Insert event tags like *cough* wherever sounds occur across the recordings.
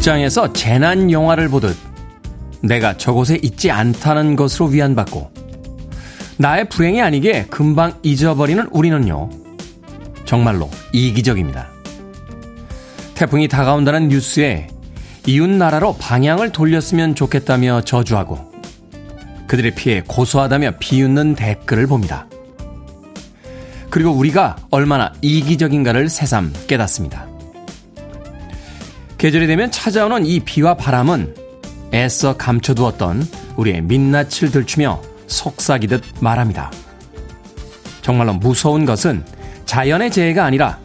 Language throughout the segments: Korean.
극장에서 재난 영화를 보듯 내가 저곳에 있지 않다는 것으로 위안받고 나의 불행이 아니게 금방 잊어버리는 우리는요. 정말로 이기적입니다. 태풍이 다가온다는 뉴스에 이웃 나라로 방향을 돌렸으면 좋겠다며 저주하고 그들의 피해 고소하다며 비웃는 댓글을 봅니다. 그리고 우리가 얼마나 이기적인가를 새삼 깨닫습니다. 계절이 되면 찾아오는 이 비와 바람은 애써 감춰두었던 우리의 민낯을 들추며 속삭이듯 말합니다. 정말로 무서운 것은 자연의 재해가 아니라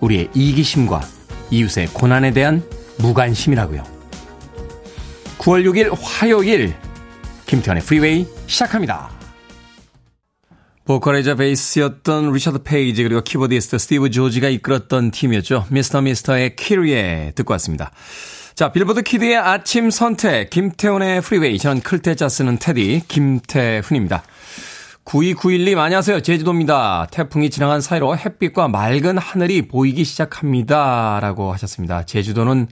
우리의 이기심과 이웃의 고난에 대한 무관심이라고요. 9월 6일 화요일 김태현의 프리웨이 시작합니다. 보컬이자 베이스였던 리처드 페이지 그리고 키보디스트 스티브 조지가 이끌었던 팀이었죠. 미스터 미스터의 키리에 듣고 왔습니다. 자, 빌보드 키드의 아침 선택, 김태훈의 프리웨이, 전 클 태 자 쓰는 테디, 김태훈입니다. 9291님, 안녕하세요. 제주도입니다. 태풍이 지나간 사이로 햇빛과 맑은 하늘이 보이기 시작합니다. 라고 하셨습니다. 제주도는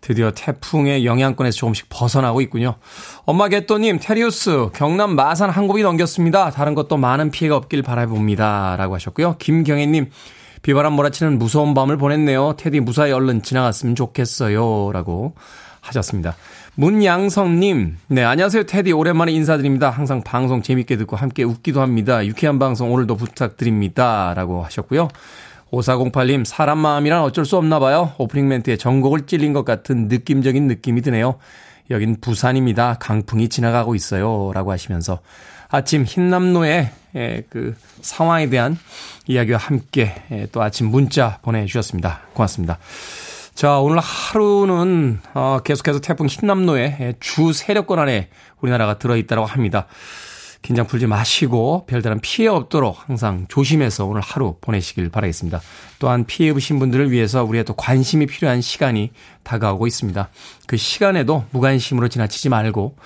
드디어 태풍의 영향권에서 조금씩 벗어나고 있군요. 엄마 개또님, 테리우스, 경남 마산 한 고비 넘겼습니다. 다른 것도 많은 피해가 없길 바라봅니다. 라고 하셨고요. 김경애님, 비바람 몰아치는 무서운 밤을 보냈네요. 테디 무사히 얼른 지나갔으면 좋겠어요. 라고 하셨습니다. 문양성님, 네, 안녕하세요. 테디. 오랜만에 인사드립니다. 항상 방송 재밌게 듣고 함께 웃기도 합니다. 유쾌한 방송 오늘도 부탁드립니다. 라고 하셨고요. 5408님, 사람 마음이란 어쩔 수 없나 봐요. 오프닝 멘트에 전곡을 찔린 것 같은 느낌적인 느낌이 드네요. 여긴 부산입니다. 강풍이 지나가고 있어요. 라고 하시면서 아침 흰남노의 그 상황에 대한 이야기와 함께 또 아침 문자 보내주셨습니다. 고맙습니다. 자, 오늘 하루는 어, 계속해서 태풍 흰남노의 주 세력권 안에 우리나라가 들어있다고 합니다. 긴장 풀지 마시고 별다른 피해 없도록 항상 조심해서 오늘 하루 보내시길 바라겠습니다. 또한 피해 입으신 분들을 위해서 우리의 또 관심이 필요한 시간이 다가오고 있습니다. 그 시간에도 무관심으로 지나치지 말고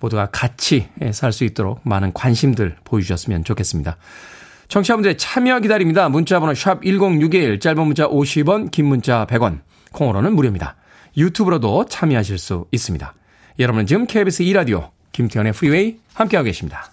모두가 같이 살 수 있도록 많은 관심들 보여주셨으면 좋겠습니다. 청취자분들의 참여 기다립니다. 문자번호 샵 1061, 짧은 문자 50원, 긴 문자 100원, 콩으로는 무료입니다. 유튜브로도 참여하실 수 있습니다. 여러분은 지금 KBS 2라디오 김태훈의 프리웨이 함께하고 계십니다.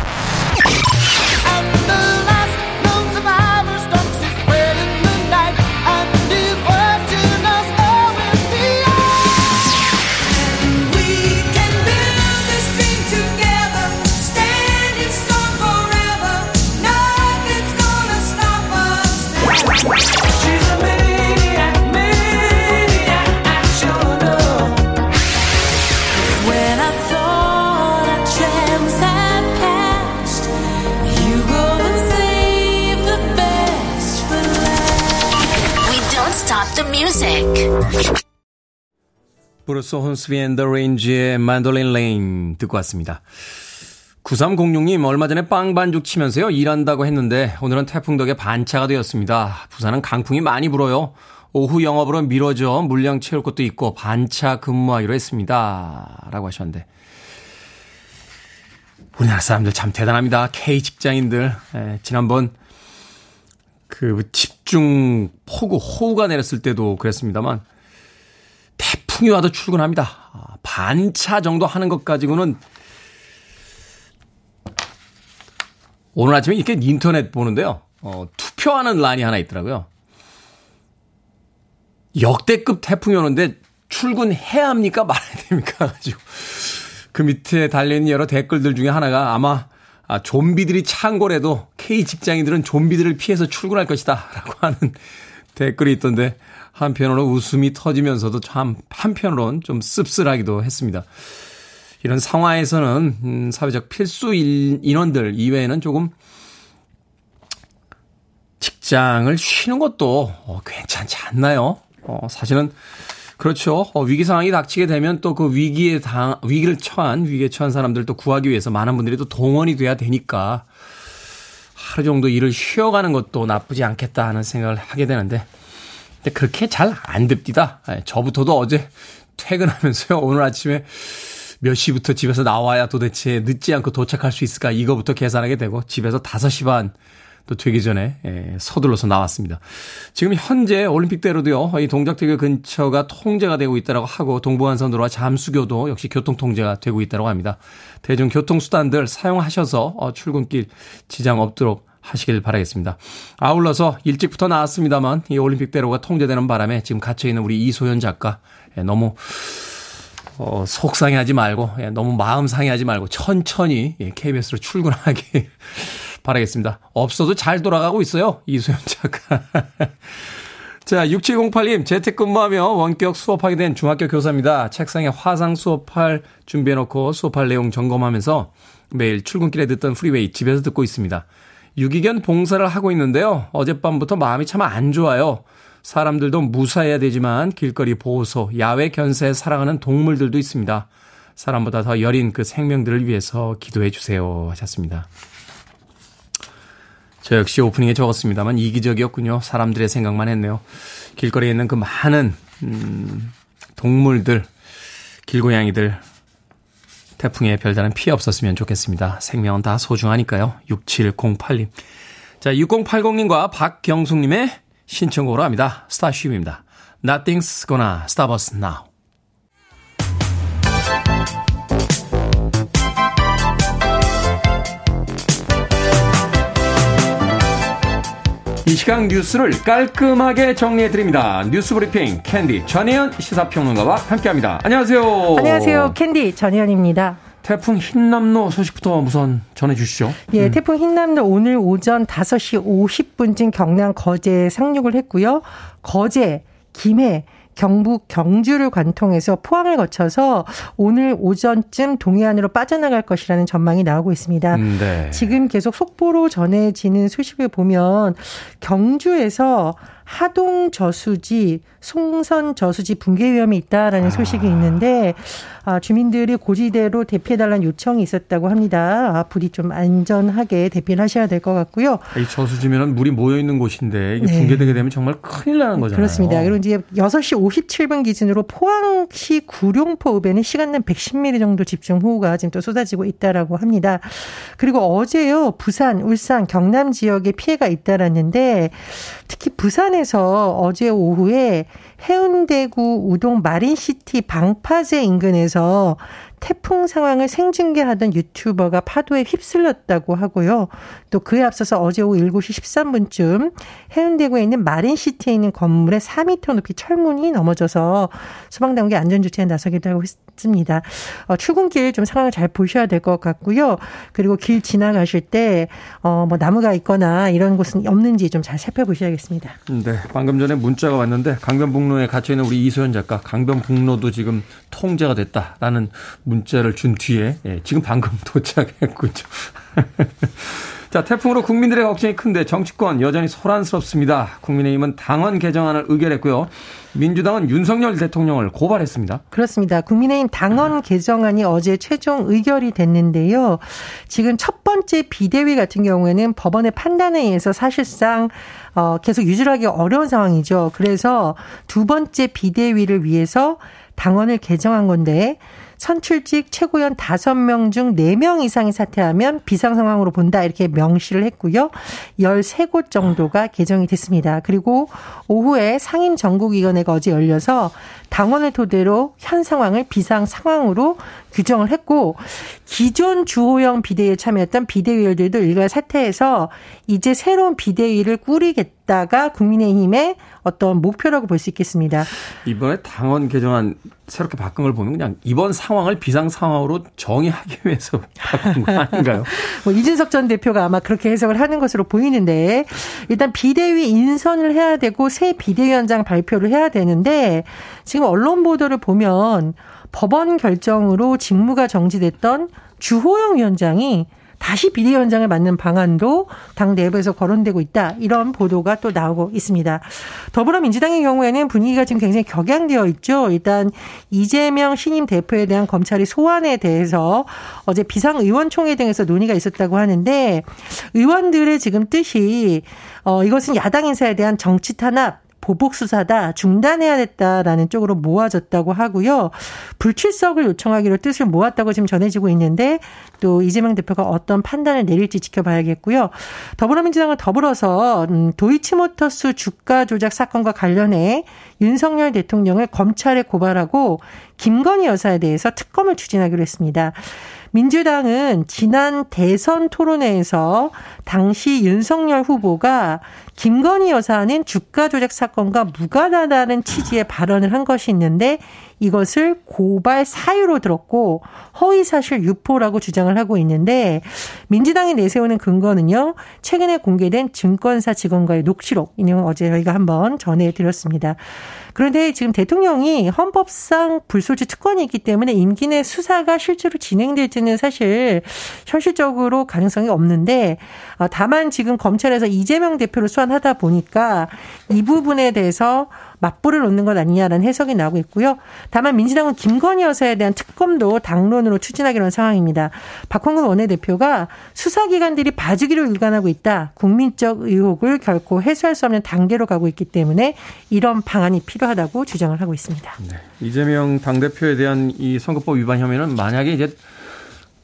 Bruce Hornsby and the Range의 Mandolin Rain 듣고 왔습니다. 9306님 얼마 전에 빵 반죽 치면서요 일한다고 했는데 오늘은 태풍 덕에 반차가 되었습니다. 부산은 강풍이 많이 불어요. 오후 영업으로 미뤄져 물량 채울 것도 있고 반차 근무하기로 했습니다. 라고 하셨는데 우리나라 사람들 참 대단합니다. K 직장인들. 예, 지난번 그 집중 폭우 호우가 내렸을 때도 그랬습니다만 태풍이 와도 출근합니다. 아, 반차 정도 하는 것 가지고는 오늘 아침에 이렇게 인터넷 보는데요. 어, 투표하는 란이 하나 있더라고요. 역대급 태풍이 오는데 출근해야 합니까? 말아야 됩니까? *laughs* 가지고 그 밑에 달려있는 여러 댓글들 중에 하나가 아마 아, 좀비들이 창궐해도 K 직장인들은 좀비들을 피해서 출근할 것이다. 라고 하는 댓글이 있던데 한편으로 웃음이 터지면서도 참 한편으론 좀 씁쓸하기도 했습니다. 이런 상황에서는 음, 사회적 필수 인원들 이외에는 조금 직장을 쉬는 것도 어, 괜찮지 않나요? 어, 사실은 그렇죠. 어, 위기 상황이 닥치게 되면 또 그 위기에 당 위기를 처한 위기에 처한 사람들 또 구하기 위해서 많은 분들이 또 동원이 돼야 되니까 하루 정도 일을 쉬어가는 것도 나쁘지 않겠다 하는 생각을 하게 되는데 근데 그렇게 잘 안 됩니다. 예, 저부터도 어제 퇴근하면서요. *laughs* 오늘 아침에 몇 시부터 집에서 나와야 도대체 늦지 않고 도착할 수 있을까 이거부터 계산하게 되고 집에서 5시 반 또 되기 전에 예, 서둘러서 나왔습니다. 지금 현재 올림픽대로도요. 이 동작대교 근처가 통제가 되고 있다고 하고 동부간선도로와 잠수교도 역시 교통 통제가 되고 있다고 합니다. 대중교통 수단들 사용하셔서 어, 출근길 지장 없도록 하시길 바라겠습니다. 아울러서 일찍부터 나왔습니다만 이 올림픽대로가 통제되는 바람에 지금 갇혀 있는 우리 이소연 작가 예, 너무 어, 속상해하지 말고 예, 너무 마음 상해하지 말고 천천히 예, KBS로 출근하기 바라겠습니다. 없어도 잘 돌아가고 있어요. 이소연 작가. *laughs* 자, 6708님, 재택근무하며 원격 수업하게 된 중학교 교사입니다. 책상에 화상 수업할 준비해놓고 수업할 내용 점검하면서 매일 출근길에 듣던 프리웨이 집에서 듣고 있습니다. 유기견 봉사를 하고 있는데요. 어젯밤부터 마음이 참 안 좋아요. 사람들도 무사해야 되지만 길거리 보호소, 야외 견사에 사랑하는 동물들도 있습니다. 사람보다 더 여린 그 생명들을 위해서 기도해 주세요 하셨습니다. 저 역시 오프닝에 적었습니다만 이기적이었군요. 사람들의 생각만 했네요. 길거리에 있는 그 많은 음, 동물들, 길고양이들 태풍에 별다른 피해 없었으면 좋겠습니다. 생명은 다 소중하니까요. 6708님. 자, 6080님과 박경숙님의 신청곡으로 합니다. 스타쉽입니다. Nothing's gonna stop us now. 이 시간 뉴스를 깔끔하게 정리해드립니다. 뉴스 브리핑 캔디 전혜연 시사평론가와 함께합니다. 안녕하세요. 안녕하세요. 캔디 전혜연입니다. 태풍 흰남노 소식부터 우선 전해주시죠. 예, 음. 태풍 흰남노 오늘 오전 5시 50분쯤 경남 거제에 상륙을 했고요. 거제, 김해, 경북 경주를 관통해서 포항을 거쳐서 오늘 오전쯤 동해안으로 빠져나갈 것이라는 전망이 나오고 있습니다. 음, 네. 지금 계속 속보로 전해지는 소식을 보면 경주에서 하동 저수지, 송선 저수지 붕괴 위험이 있다라는 아. 소식이 있는데 아, 주민들이 고지대로 대피해달라는 요청이 있었다고 합니다. 아, 부디 좀 안전하게 대피를 하셔야 될 것 같고요. 이 저수지면 물이 모여 있는 곳인데 이게 네. 붕괴되게 되면 정말 큰일 나는 거잖아요. 그렇습니다. 그리고 이제 6시 57분 기준으로 포항시 구룡포 읍에는 시간당 110mm 정도 집중 호우가 지금 또 쏟아지고 있다라고 합니다. 그리고 어제요 부산, 울산, 경남 지역에 피해가 잇따랐는데 특히 부산에서 어제 오후에 해운대구 우동 마린시티 방파제 인근에서 태풍 상황을 생중계하던 유튜버가 파도에 휩쓸렸다고 하고요. 또 그에 앞서서 어제 오후 7시 13분쯤 해운대구에 있는 마린시티에 있는 건물에 4미터 높이 철문이 넘어져서 소방당국이 안전조치에 나서기도 하고 있습니다. 어, 출근길 좀 상황을 잘 보셔야 될 것 같고요. 그리고 길 지나가실 때, 어, 뭐 나무가 있거나 이런 곳은 없는지 좀 잘 살펴보셔야겠습니다. 네. 방금 전에 문자가 왔는데 강변북로에 갇혀있는 우리 이소연 작가 강변북로도 지금 통제가 됐다라는 문자를 준 뒤에 예, 지금 방금 *laughs* 도착했군요. *laughs* 자, 태풍으로 국민들의 걱정이 큰데 정치권 여전히 소란스럽습니다. 국민의힘은 당원 개정안을 의결했고요. 민주당은 윤석열 대통령을 고발했습니다. 그렇습니다. 국민의힘 당원 개정안이 어제 최종 의결이 됐는데요. 지금 첫 번째 비대위 같은 경우에는 법원의 판단에 의해서 사실상 어, 계속 유지하기 어려운 상황이죠. 그래서 두 번째 비대위를 위해서 당원을 개정한 건데 선출직 최고위원 5명 중 4명 이상이 사퇴하면 비상 상황으로 본다 이렇게 명시를 했고요. 13곳 정도가 개정이 됐습니다. 그리고 오후에 상임 전국위원회가 어제 열려서 당원을 토대로 현 상황을 비상 상황으로 규정을 했고 기존 주호영 비대위에 참여했던 비대위원들도 일괄 사퇴해서 이제 새로운 비대위를 꾸리겠다 가 국민의힘의 어떤 목표라고 볼 수 있겠습니다. 이번에 당원 개정안 새롭게 바꾼 걸 보면 그냥 이번 상황을 비상 상황으로 정의하기 위해서 *laughs* 바꾼 거 아닌가요? *laughs* 뭐 이준석 전 대표가 아마 그렇게 해석을 하는 것으로 보이는데 일단 비대위 인선을 해야 되고 새 비대위원장 발표를 해야 되는데 지금 언론 보도를 보면 법원 결정으로 직무가 정지됐던 주호영 위원장이 다시 비대위원장을 맡는 방안도 당 내부에서 거론되고 있다. 이런 보도가 또 나오고 있습니다. 더불어민주당의 경우에는 분위기가 지금 굉장히 격양되어 있죠. 일단 이재명 신임 대표에 대한 검찰의 소환에 대해서 어제 비상의원총회 등에서 논의가 있었다고 하는데 의원들의 지금 뜻이 어 이것은 야당 인사에 대한 정치 탄압 보복 수사다 중단해야 됐다라는 쪽으로 모아졌다고 하고요. 불출석을 요청하기로 뜻을 모았다고 지금 전해지고 있는데 또 이재명 대표가 어떤 판단을 내릴지 지켜봐야겠고요. 더불어민주당은 더불어서 음, 도이치모터스 주가 조작 사건과 관련해 윤석열 대통령을 검찰에 고발하고 김건희 여사에 대해서 특검을 추진하기로 했습니다. 민주당은 지난 대선 토론회에서 당시 윤석열 후보가 김건희 여사는 주가 조작 사건과 무관하다는 취지의 발언을 한 것이 있는데 이것을 고발 사유로 들었고 허위 사실 유포라고 주장을 하고 있는데 민주당이 내세우는 근거는요. 최근에 공개된 증권사 직원과의 녹취록. 이는 어제 저희가 한번 전해드렸습니다. 그런데 지금 대통령이 헌법상 불소지 특권이 있기 때문에 임기 내 수사가 실제로 진행될지는 사실 현실적으로 가능성이 없는데 어, 다만 지금 검찰에서 이재명 대표를 소환하다 보니까 이 부분에 대해서 맞불을 놓는 것 아니냐라는 해석이 나오고 있고요. 다만 민주당은 김건희 여사에 대한 특검도 당론으로 추진하기로 한 상황입니다. 박홍근 원내대표가 수사기관들이 봐주기를 일관하고 있다. 국민적 의혹을 결코 해소할 수 없는 단계로 가고 있기 때문에 이런 방안이 필요하다고 주장을 하고 있습니다. 네. 이재명 당대표에 대한 이 선거법 위반 혐의는 만약에 이제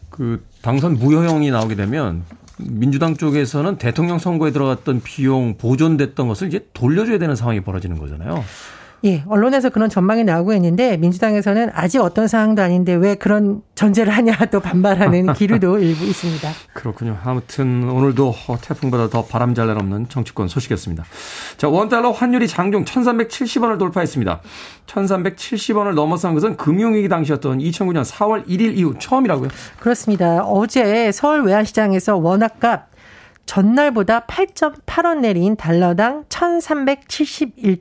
그 당선 무효형이 나오게 되면 민주당 쪽에서는 대통령 선거에 들어갔던 비용 보존됐던 것을 이제 돌려줘야 되는 상황이 벌어지는 거잖아요. 예, 언론에서 그런 전망이 나오고 있는데 민주당에서는 아직 어떤 상황도 아닌데 왜 그런 전제를 하냐 *laughs* 또 반발하는 기류도 일부 있습니다. 그렇군요. 아무튼 오늘도 태풍보다 더 바람 잘 날 없는 정치권 소식이었습니다. 자, 원달러 환율이 장중 1370원을 돌파했습니다. 1370원을 넘어선 것은 금융위기 당시였던 2009년 4월 1일 이후 처음이라고요? 그렇습니다. 어제 서울 외환시장에서 원화값 전날보다 8.8원 내린 달러당 1371.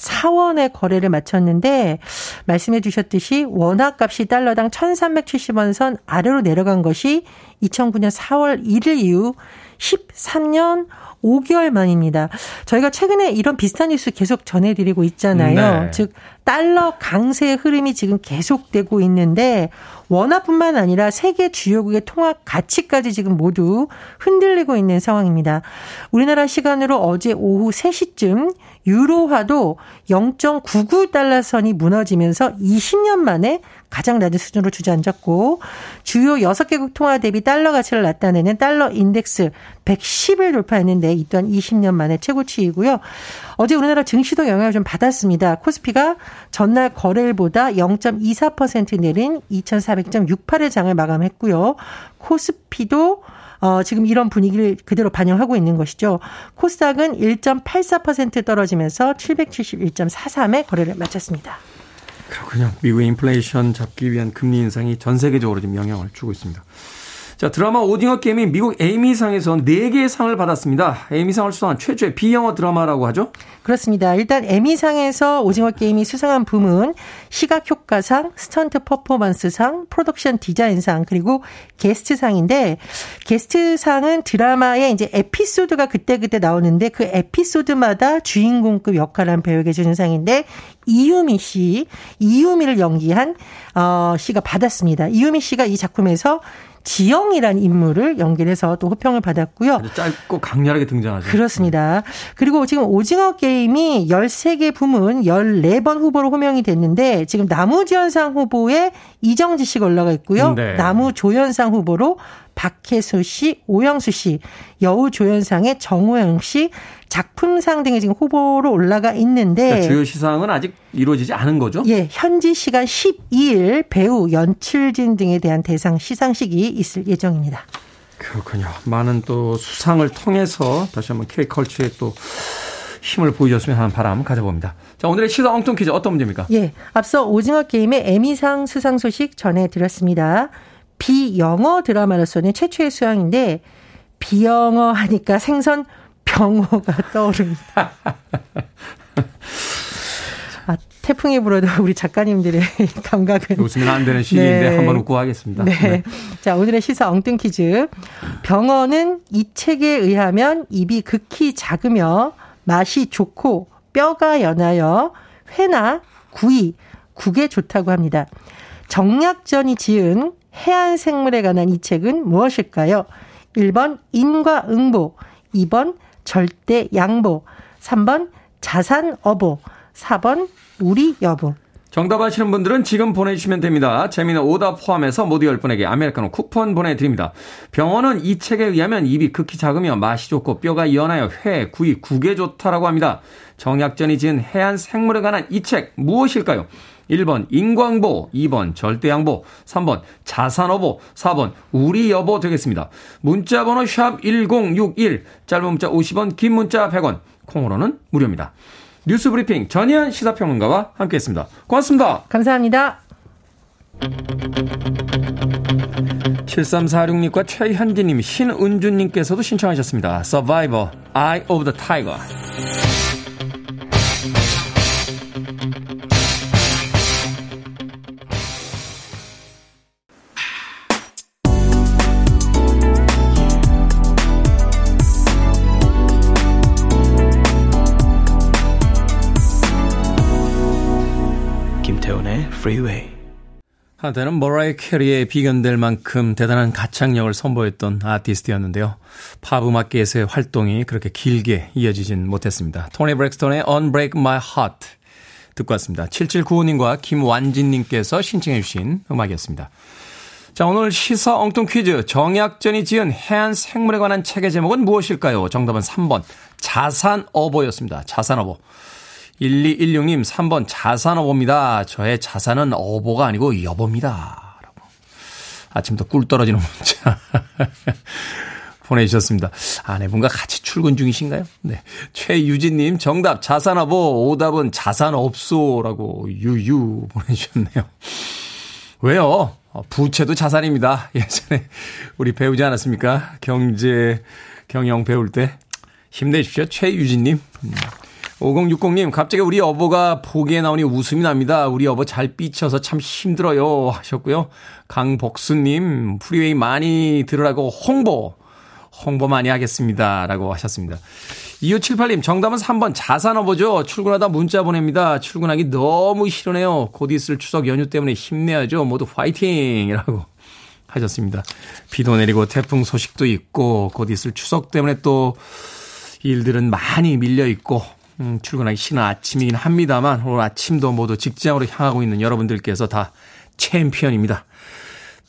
4원의 거래를 마쳤는데 말씀해 주셨듯이 원화값이 달러당 1,370원 선 아래로 내려간 것이 2009년 4월 1일 이후 13년 5개월 만입니다. 저희가 최근에 이런 비슷한 뉴스 계속 전해드리고 있잖아요. 네. 즉 달러 강세의 흐름이 지금 계속되고 있는데 원화뿐만 아니라 세계 주요국의 통화 가치까지 지금 모두 흔들리고 있는 상황입니다. 우리나라 시간으로 어제 오후 3시쯤 유로화도 0.99달러 선이 무너지면서 20년 만에 가장 낮은 수준으로 주저앉았고 주요 6개국 통화 대비 달러 가치를 나타내는 달러 인덱스 110을 돌파했는데 이 또한 20년 만에 최고치이고요. 어제 우리나라 증시도 영향을 좀 받았습니다. 코스피가 전날 거래일보다 0.24% 내린 2400.68의 장을 마감했고요. 코스피도 어, 지금 이런 분위기를 그대로 반영하고 있는 것이죠. 코스닥은 1.84% 떨어지면서 771.43에 거래를 마쳤습니다. 그렇군요. 미국의 인플레이션 잡기 위한 금리 인상이 전 세계적으로 지금 영향을 주고 있습니다. 자, 드라마 오징어 게임이 미국 에이미상에서 4개의 상을 받았습니다. 에이미상을 수상한 최초의 비영어 드라마라고 하죠? 그렇습니다. 일단 에미상에서 오징어 게임이 수상한 부문 시각효과상, 스턴트 퍼포먼스상, 프로덕션 디자인상, 그리고 게스트상인데 게스트상은 드라마에 이제 에피소드가 그때그때 나오는데 그 에피소드마다 주인공급 역할을 한 배우에게 주는 상인데 이유미 씨, 이유미를 연기한 어 씨가 받았습니다. 이유미 씨가 이 작품에서 지영이란 인물을 연기해서 또 호평을 받았고요. 짧고 강렬하게 등장하죠. 그렇습니다. 그리고 지금 오징어 게임이 13개 부문 14번 후보로 호명이 됐는데 지금 나무주연상 후보에 이정지 씨가 올라가 있고요. 네. 나무 조연상 후보로 박혜수 씨, 오영수 씨, 여우 조연상의 정호영 씨, 작품상 등이 지금 후보로 올라가 있는데 그러니까 주요 시상은 아직 이루어지지 않은 거죠? 예, 현지 시간 12일 배우 연출진 등에 대한 대상 시상식이 있을 예정입니다. 그렇군요. 많은 또 수상을 통해서 다시 한번 K컬처에 또 힘을 보여줬으면 하는 바람 가져봅니다. 자, 오늘의 시사 엉뚱 퀴즈 어떤 문제입니까? 예. 앞서 오징어 게임의 에미상 수상 소식 전해드렸습니다. 비영어 드라마로서는 최초의 수상인데, 비영어 하니까 생선 병호가 *laughs* 떠오릅니다. 아, 태풍이 불어도 우리 작가님들의 *laughs* 감각은. 웃으면 안 되는 시기인데 네. 한번 웃고 하겠습니다. 네. 네. 자, 오늘의 시사 엉뚱 퀴즈. 병어는 이 책에 의하면 입이 극히 작으며 맛이 좋고 뼈가 연하여 회나 구이, 국에 좋다고 합니다. 정약전이 지은 해안 생물에 관한 이 책은 무엇일까요? 1번 인과응보, 2번 절대 양보. 3번 자산 어보, 4번 우리 여보. 정답 아시는 분들은 지금 보내주시면 됩니다. 재미는 오답 포함해서 모두 10분에게 아메리카노 쿠폰 보내드립니다. 병원은 이 책에 의하면 입이 극히 작으며 맛이 좋고 뼈가 연하여 회, 구이, 국에 좋다라고 합니다. 정약전이 지은 해안 생물에 관한 이 책 무엇일까요? 1번 인광보, 2번 절대양보, 3번 자산어보, 4번 우리 여보 되겠습니다. 문자번호 샵 1061, 짧은 문자 50원, 긴 문자 100원, 콩으로는 무료입니다. 뉴스 브리핑 전희연 시사평론가와 함께했습니다. 고맙습니다. 감사합니다. 7346님과 최현진님, 신은주님께서도 신청하셨습니다. Survivor, Eye of the Tiger. Freeway. 한때는 모라이 캐리에 비견될 만큼 대단한 가창력을 선보였던 아티스트였는데요. 팝 음악계에서의 활동이 그렇게 길게 이어지진 못했습니다. 토니 브렉스톤의 Unbreak My Heart 듣고 왔습니다. 7795님과 김완진님께서 신청해 주신 음악이었습니다. 자, 오늘 시사 엉뚱 퀴즈. 정약전이 지은 해안 생물에 관한 책의 제목은 무엇일까요? 정답은 3번. 자산어보였습니다. 자산어보. 1216님 3번 자산어보입니다. 저의 자산은 어보가 아니고 여보입니다. 아침부터 꿀 떨어지는 문자 *laughs* 보내주셨습니다. 아내분과 같이 출근 중이신가요? 네. 최유진님 정답 자산어보 오답은 자산없소라고 유유 보내주셨네요. 왜요? 어, 부채도 자산입니다. *laughs* 예전에 우리 배우지 않았습니까? 경제 경영 배울 때 힘내십시오. 최유진님. 음. 5060님, 갑자기 우리 어보가 보기에 나오니 웃음이 납니다. 우리 어보 잘 삐쳐서 참 힘들어요. 하셨고요. 강복수님, 프리웨이 많이 들으라고 홍보, 홍보 많이 하겠습니다. 라고 하셨습니다. 2578님, 정답은 3번 자산어보죠. 출근하다 문자 보냅니다. 출근하기 너무 싫으네요. 곧 있을 추석 연휴 때문에 힘내야죠. 모두 화이팅! 이라고 하셨습니다. 비도 내리고 태풍 소식도 있고, 곧 있을 추석 때문에 또 일들은 많이 밀려 있고, 음, 출근하기 싫은 아침이긴 합니다만 오늘 아침도 모두 직장으로 향하고 있는 여러분들께서 다 챔피언입니다.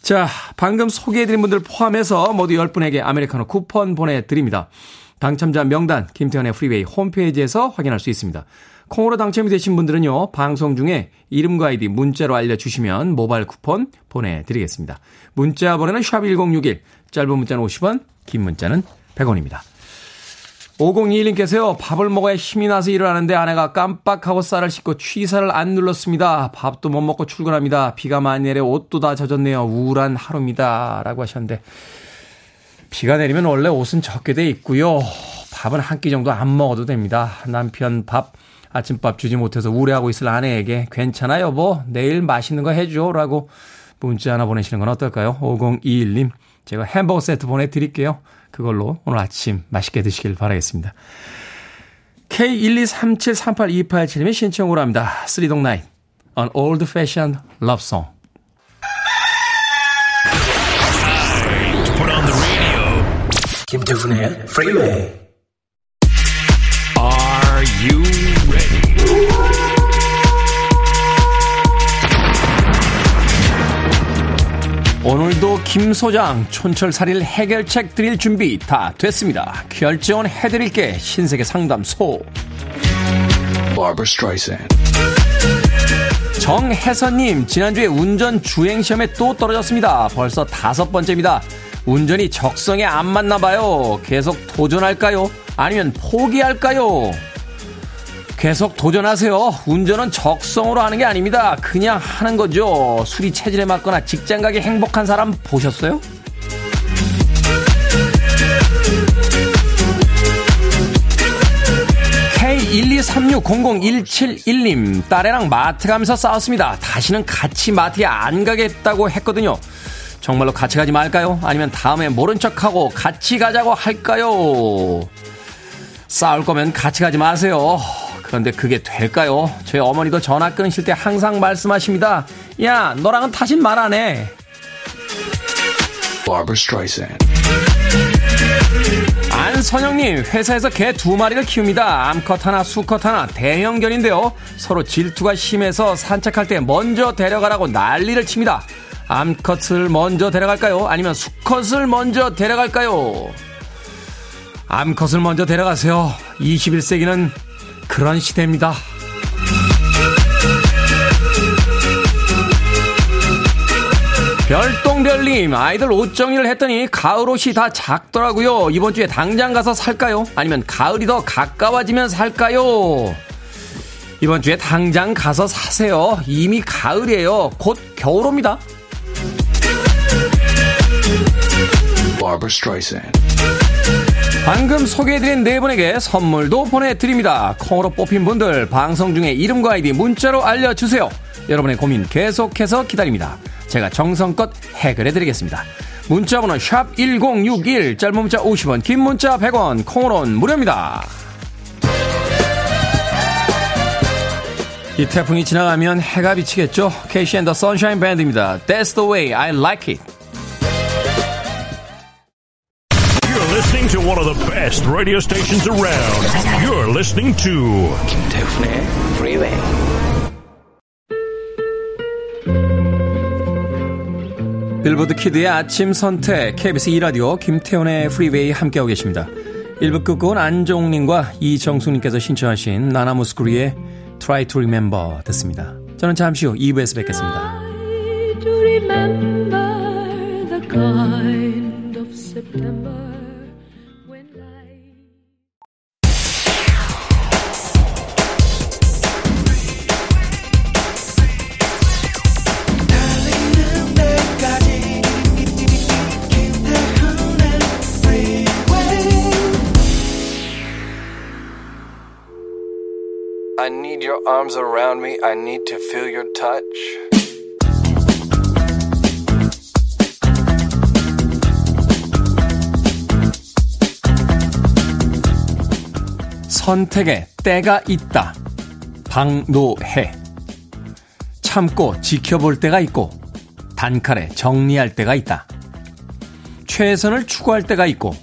자, 방금 소개해드린 분들 포함해서 모두 10분에게 아메리카노 쿠폰 보내드립니다. 당첨자 명단 김태훈의 프리웨이 홈페이지에서 확인할 수 있습니다. 콩으로 당첨이 되신 분들은요, 방송 중에 이름과 아이디 문자로 알려주시면 모바일 쿠폰 보내드리겠습니다. 문자 번호는 샵1061, 짧은 문자는 50원, 긴 문자는 100원입니다. 5021님께서요, 밥을 먹어야 힘이 나서 일을 하는데 아내가 깜빡하고 쌀을 씻고 취사를 안 눌렀습니다. 밥도 못 먹고 출근합니다. 비가 많이 내려 옷도 다 젖었네요. 우울한 하루입니다. 라고 하셨는데, 비가 내리면 원래 옷은 적게 돼 있고요. 밥은 한 끼 정도 안 먹어도 됩니다. 남편 밥, 아침밥 주지 못해서 우울해하고 있을 아내에게 괜찮아 여보, 내일 맛있는 거 해줘. 라고 문자 하나 보내시는 건 어떨까요? 5021님, 제가 햄버거 세트 보내드릴게요. 그걸로 오늘 아침 맛있게 드시길 바라겠습니다. K123738287님의 신청으로 합니다. 쓰리동 나인, An Old Fashioned Love Song. 김태훈의. Are you 오늘도 김 소장 촌철살일 해결책 드릴 준비 다 됐습니다. 결정은 해드릴게 신세계 상담소. 정혜선님 지난주에 운전 주행 시험에 또 떨어졌습니다. 벌써 다섯 번째입니다. 운전이 적성에 안 맞나 봐요. 계속 도전할까요? 아니면 포기할까요? 계속 도전하세요. 운전은 적성으로 하는 게 아닙니다. 그냥 하는 거죠. 술이 체질에 맞거나 직장 가기 행복한 사람 보셨어요? K123600171님, 딸애랑 마트 가면서 싸웠습니다. 다시는 같이 마트에 안 가겠다고 했거든요. 정말로 같이 가지 말까요? 아니면 다음에 모른 척하고 같이 가자고 할까요? 싸울 거면 같이 가지 마세요. 그런데 그게 될까요? 저희 어머니도 전화 끊으실 때 항상 말씀하십니다. 야, 너랑은 다신 말 안 해. 안선영님, 회사에서 개 두 마리를 키웁니다. 암컷 하나, 수컷 하나, 대형견인데요. 서로 질투가 심해서 산책할 때 먼저 데려가라고 난리를 칩니다. 암컷을 먼저 데려갈까요? 아니면 수컷을 먼저 데려갈까요? 암컷을 먼저 데려가세요. 21세기는 그런 시대입니다. 별똥별님, 아이들 옷 정리를 했더니 가을 옷이 다 작더라고요. 이번 주에 당장 가서 살까요? 아니면 가을이 더 가까워지면 살까요? 이번 주에 당장 가서 사세요. 이미 가을이에요. 곧 겨울 옵니다. 방금 소개해드린 네 분에게 선물도 보내드립니다. 콩으로 뽑힌 분들 방송 중에 이름과 아이디 문자로 알려주세요. 여러분의 고민 계속해서 기다립니다. 제가 정성껏 해결해 드리겠습니다. 문자번호 샵 1061, 짧은 문자 50원, 긴 문자 100원, 콩으로는 무료입니다. 이 태풍이 지나가면 해가 비치겠죠? 케이시 앤더 선샤인 밴드입니다. That's the way I like it. Listening to one of the best radio stations around. You're listening to 김태훈의 Freeway. 빌보드 키드의 아침 선택 KBS 2라디오 김태훈의 프리웨이 함께하고 계십니다. 1부 끝곡은 안종님과 이정숙님께서 신청하신 나나무스쿠리의 Try to Remember 듣습니다. 저는 잠시 후 2부에서 뵙겠습니다. Arms around me. I need to feel your touch. 선택에 때가 있다. 방노해. 참고 지켜볼 때가 있고, 단칼에 정리할 때가 있다. 최선을 추구할 때가 있고,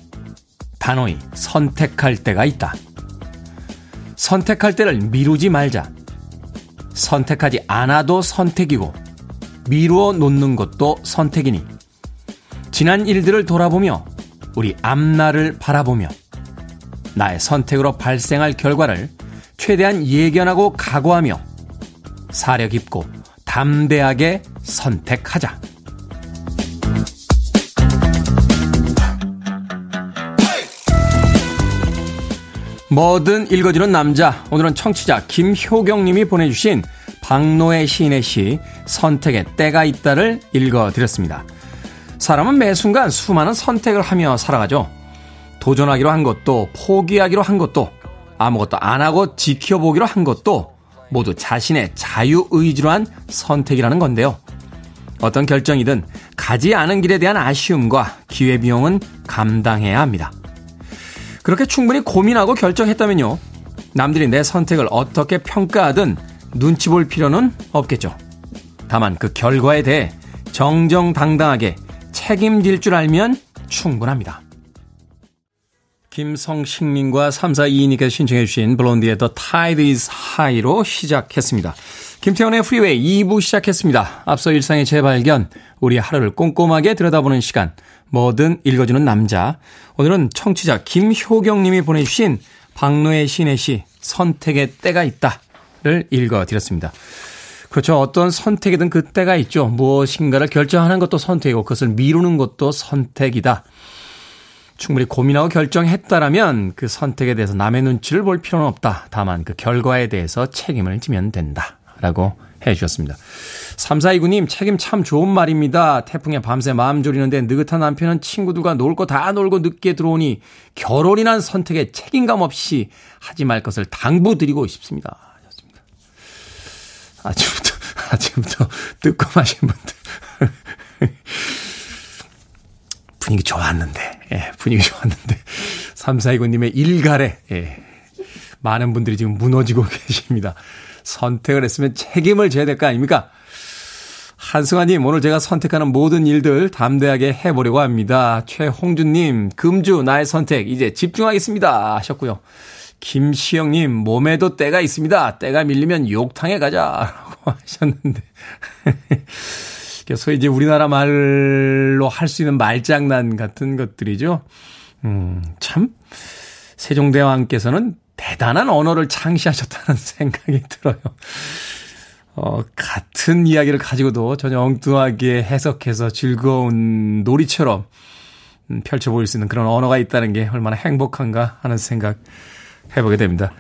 단호히 선택할 때가 있다. 선택할 때를 미루지 말자. 선택하지 않아도 선택이고, 미루어 놓는 것도 선택이니, 지난 일들을 돌아보며, 우리 앞날을 바라보며, 나의 선택으로 발생할 결과를 최대한 예견하고 각오하며, 사려 깊고 담대하게 선택하자. 뭐든 읽어주는 남자. 오늘은 청취자 김효경님이 보내주신 박노의 시인의 시 선택의 때가 있다를 읽어드렸습니다. 사람은 매 순간 수많은 선택을 하며 살아가죠. 도전하기로 한 것도 포기하기로 한 것도 아무것도 안 하고 지켜보기로 한 것도 모두 자신의 자유의지로 한 선택이라는 건데요. 어떤 결정이든 가지 않은 길에 대한 아쉬움과 기회비용은 감당해야 합니다. 그렇게 충분히 고민하고 결정했다면요. 남들이 내 선택을 어떻게 평가하든 눈치 볼 필요는 없겠죠. 다만 그 결과에 대해 정정당당하게 책임질 줄 알면 충분합니다. 김성식님과 3422님께서 신청해 주신 Blondie의 The Tide is High로 시작했습니다. 김태훈의 프리웨이 2부 시작했습니다. 앞서 일상의 재발견, 우리 하루를 꼼꼼하게 들여다보는 시간, 뭐든 읽어주는 남자. 오늘은 청취자 김효경님이 보내주신 박노의 신의 시 선택의 때가 있다를 읽어드렸습니다. 그렇죠. 어떤 선택이든 그 때가 있죠. 무엇인가를 결정하는 것도 선택이고 그것을 미루는 것도 선택이다. 충분히 고민하고 결정했다라면 그 선택에 대해서 남의 눈치를 볼 필요는 없다. 다만 그 결과에 대해서 책임을 지면 된다. 라고 해 주셨습니다. 3429님, 책임 참 좋은 말입니다. 태풍에 밤새 마음 졸이는데 느긋한 남편은 친구들과 놀 거 다 놀고 늦게 들어오니 결혼이란 선택에 책임감 없이 하지 말 것을 당부드리고 싶습니다. 하셨습니다. 아침부터, *laughs* 아침부터 뜨끔하신 분들. *laughs* 분위기 좋았는데, 예, 분위기 좋았는데. 3429님의 일갈에, 예, 많은 분들이 지금 무너지고 *laughs* 계십니다. 선택을 했으면 책임을 져야 될 거 아닙니까? 한승아님, 오늘 제가 선택하는 모든 일들 담대하게 해보려고 합니다. 최홍준님, 금주 나의 선택, 이제 집중하겠습니다. 하셨고요. 김시영님, 몸에도 때가 있습니다. 때가 밀리면 욕탕에 가자. 라고 *laughs* 하셨는데. 그래서 이제 우리나라 말로 할 수 있는 말장난 같은 것들이죠. 음, 참, 세종대왕께서는 대단한 언어를 창시하셨다는 *laughs* 생각이 들어요. 어, 같은 이야기를 가지고도 전혀 엉뚱하게 해석해서 즐거운 놀이처럼 음, 펼쳐 보일 수 있는 그런 언어가 있다는 게 얼마나 행복한가 하는 생각 해보게 됩니다.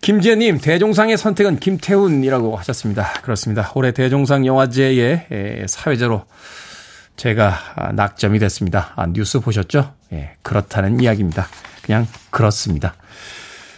김지현님, 대종상의 선택은 김태훈이라고 하셨습니다. 그렇습니다. 올해 대종상 영화제의 사회자로 제가 낙점이 됐습니다. 아, 뉴스 보셨죠? 예, 그렇다는 이야기입니다. 그냥 그렇습니다.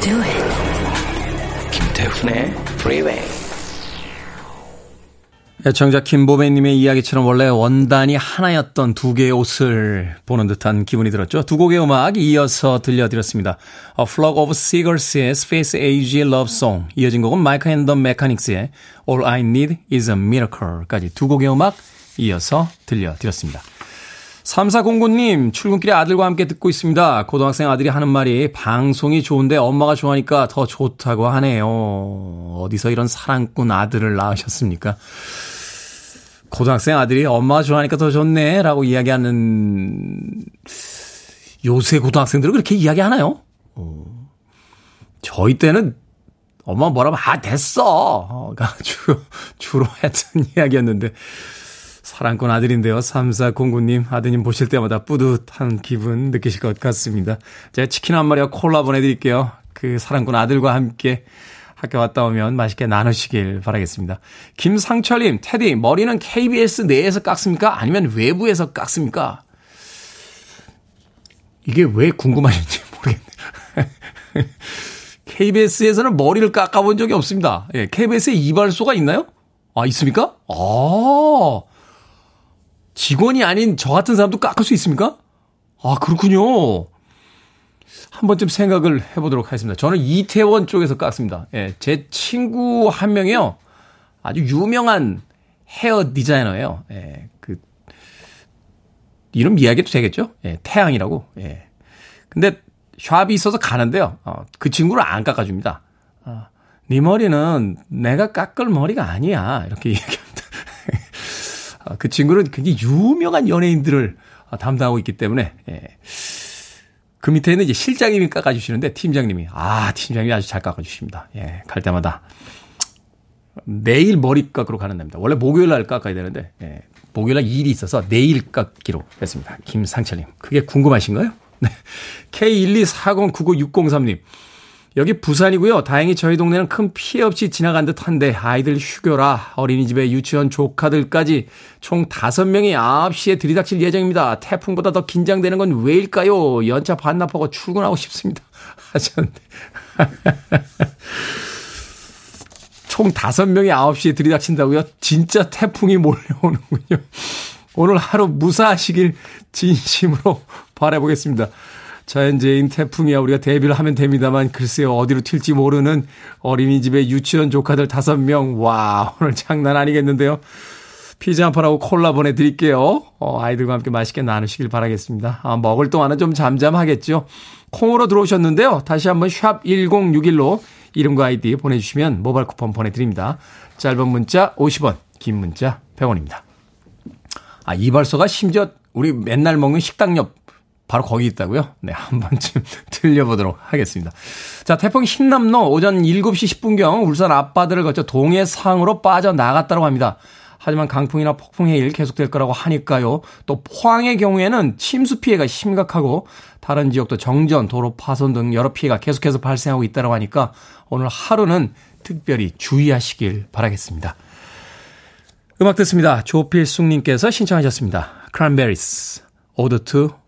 Do it. 김태훈의 Freeway. 애청자 김보배님의 이야기처럼 원래 원단이 하나였던 두 개의 옷을 보는 듯한 기분이 들었죠. 두 곡의 음악 이어서 들려드렸습니다. A Flock of Seagulls의 Space Age Love Song 이어진 곡은 마이크 앤더 메카닉스의 All I Need Is a Miracle까지 두 곡의 음악 이어서 들려드렸습니다. 3409님, 출근길에 아들과 함께 듣고 있습니다. 고등학생 아들이 하는 말이 방송이 좋은데 엄마가 좋아하니까 더 좋다고 하네요. 어디서 이런 사랑꾼 아들을 낳으셨습니까? 고등학생 아들이 엄마가 좋아하니까 더 좋네. 라고 이야기하는 요새 고등학생들은 그렇게 이야기하나요? 어, 저희 때는 엄마 뭐라면, 아, 됐어. 가 주로, *laughs* 주로 했던 이야기였는데. 사랑꾼 아들인데요. 3409님, 아드님 보실 때마다 뿌듯한 기분 느끼실 것 같습니다. 제가 치킨 한 마리와 콜라 보내드릴게요. 그 사랑꾼 아들과 함께 학교 갔다 오면 맛있게 나누시길 바라겠습니다. 김상철님, 테디, 머리는 KBS 내에서 깎습니까? 아니면 외부에서 깎습니까? 이게 왜 궁금하신지 모르겠네요. *laughs* KBS에서는 머리를 깎아본 적이 없습니다. 예, KBS에 이발소가 있나요? 아, 있습니까? 아, 직원이 아닌 저 같은 사람도 깎을 수 있습니까? 아, 그렇군요. 한 번쯤 생각을 해보도록 하겠습니다. 저는 이태원 쪽에서 깎습니다. 예, 제 친구 한 명이요. 아주 유명한 헤어 디자이너예요. 예, 그, 이름 이야기도 되겠죠? 예, 태양이라고. 예. 근데 샵이 있어서 가는데요. 어, 그 친구를 안 깎아줍니다. 어, 네 머리는 내가 깎을 머리가 아니야. 이렇게 *laughs* 얘기합니다. 아, 그 친구는 굉장히 유명한 연예인들을 담당하고 있기 때문에, 예. 그 밑에는 이제 실장님이 깎아주시는데, 팀장님이, 아, 팀장님이 아주 잘 깎아주십니다. 예, 갈 때마다. 내일 머리 깎으러 가는 날입니다. 원래 목요일 날 깎아야 되는데, 예, 목요일 날 일이 있어서 내일 깎기로 했습니다. 김상철님. 그게 궁금하신가요? *laughs* 네. K124099603님. 여기 부산이고요. 다행히 저희 동네는 큰 피해 없이 지나간 듯한데 아이들 휴교라 어린이집에 유치원 조카들까지 총 5명이 9시에 들이닥칠 예정입니다. 태풍보다 더 긴장되는 건 왜일까요? 연차 반납하고 출근하고 싶습니다. *laughs* 하셨는데. *laughs* 총 5명이 9시에 들이닥친다고요? 진짜 태풍이 몰려오는군요. 오늘 하루 무사하시길 진심으로 바라보겠습니다. 자연재해인 태풍이야 우리가 대비를 하면 됩니다만 글쎄요 어디로 튈지 모르는 어린이집에 유치원 조카들 다섯 명 와 오늘 장난 아니겠는데요. 피자 한 판하고 콜라 보내드릴게요. 어, 아이들과 함께 맛있게 나누시길 바라겠습니다. 아, 먹을 동안은 좀 잠잠하겠죠. 콩으로 들어오셨는데요. 다시 한번 샵 1061로 이름과 아이디 보내주시면 모바일 쿠폰 보내드립니다. 짧은 문자 50원, 긴 문자 100원입니다. 아, 이발소가 심지어 우리 맨날 먹는 식당 옆 바로 거기 있다고요? 네, 한 번쯤 *laughs* 들려보도록 하겠습니다. 자, 태풍 흰남노 오전 7시 10분경 울산 앞바다를 거쳐 동해상으로 빠져나갔다고 합니다. 하지만 강풍이나 폭풍 해일 계속될 거라고 하니까요. 또 포항의 경우에는 침수 피해가 심각하고 다른 지역도 정전, 도로 파손 등 여러 피해가 계속해서 발생하고 있다고 하니까 오늘 하루는 특별히 주의하시길 바라겠습니다. 음악 듣습니다. 조필숙님께서 신청하셨습니다. Cranberries, Ode to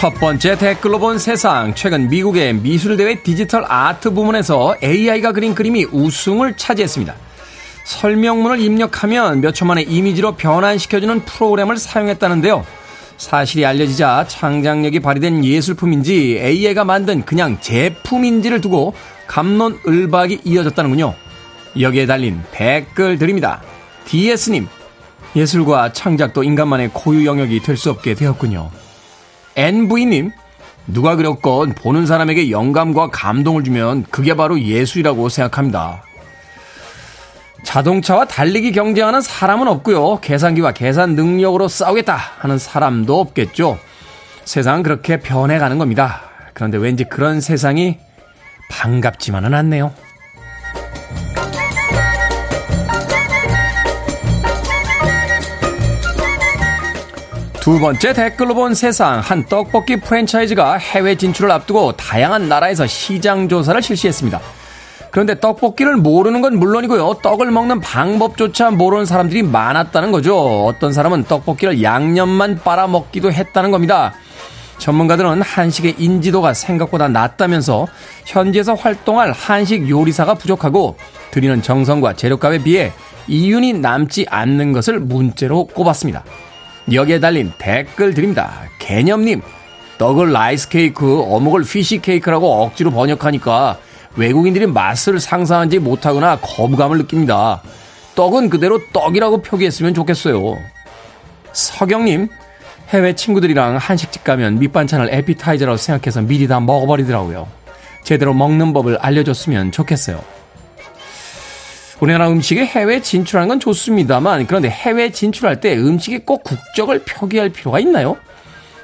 첫 번째 댓글로 본 세상. 최근 미국의 미술대회 디지털 아트 부문에서 AI가 그린 그림이 우승을 차지했습니다. 설명문을 입력하면 몇 초 만에 이미지로 변환시켜주는 프로그램을 사용했다는데요. 사실이 알려지자 창작력이 발휘된 예술품인지 AI가 만든 그냥 제품인지를 두고 감론을박이 이어졌다는군요. 여기에 달린 댓글 드립니다. DS님, 예술과 창작도 인간만의 고유 영역이 될 수 없게 되었군요. NV님, 누가 그렸건 보는 사람에게 영감과 감동을 주면 그게 바로 예술이라고 생각합니다. 자동차와 달리기 경쟁하는 사람은 없고요. 계산기와 계산 능력으로 싸우겠다 하는 사람도 없겠죠. 세상은 그렇게 변해가는 겁니다. 그런데 왠지 그런 세상이 반갑지만은 않네요. 두 번째 댓글로 본 세상 한 떡볶이 프랜차이즈가 해외 진출을 앞두고 다양한 나라에서 시장 조사를 실시했습니다. 그런데 떡볶이를 모르는 건 물론이고요. 떡을 먹는 방법조차 모르는 사람들이 많았다는 거죠. 어떤 사람은 떡볶이를 양념만 빨아 먹기도 했다는 겁니다. 전문가들은 한식의 인지도가 생각보다 낮다면서 현지에서 활동할 한식 요리사가 부족하고 드리는 정성과 재료값에 비해 이윤이 남지 않는 것을 문제로 꼽았습니다. 여기에 달린 댓글 드립니다. 개념님, 떡을 rice cake, 어묵을 fish cake라고 억지로 번역하니까 외국인들이 맛을 상상하지 못하거나 거부감을 느낍니다. 떡은 그대로 떡이라고 표기했으면 좋겠어요. 서경님, 해외 친구들이랑 한식집 가면 밑반찬을 에피타이저라고 생각해서 미리 다 먹어버리더라고요. 제대로 먹는 법을 알려줬으면 좋겠어요. 우리나라 음식에 해외 진출하는 건 좋습니다만 그런데 해외 진출할 때 음식에 꼭 국적을 표기할 필요가 있나요?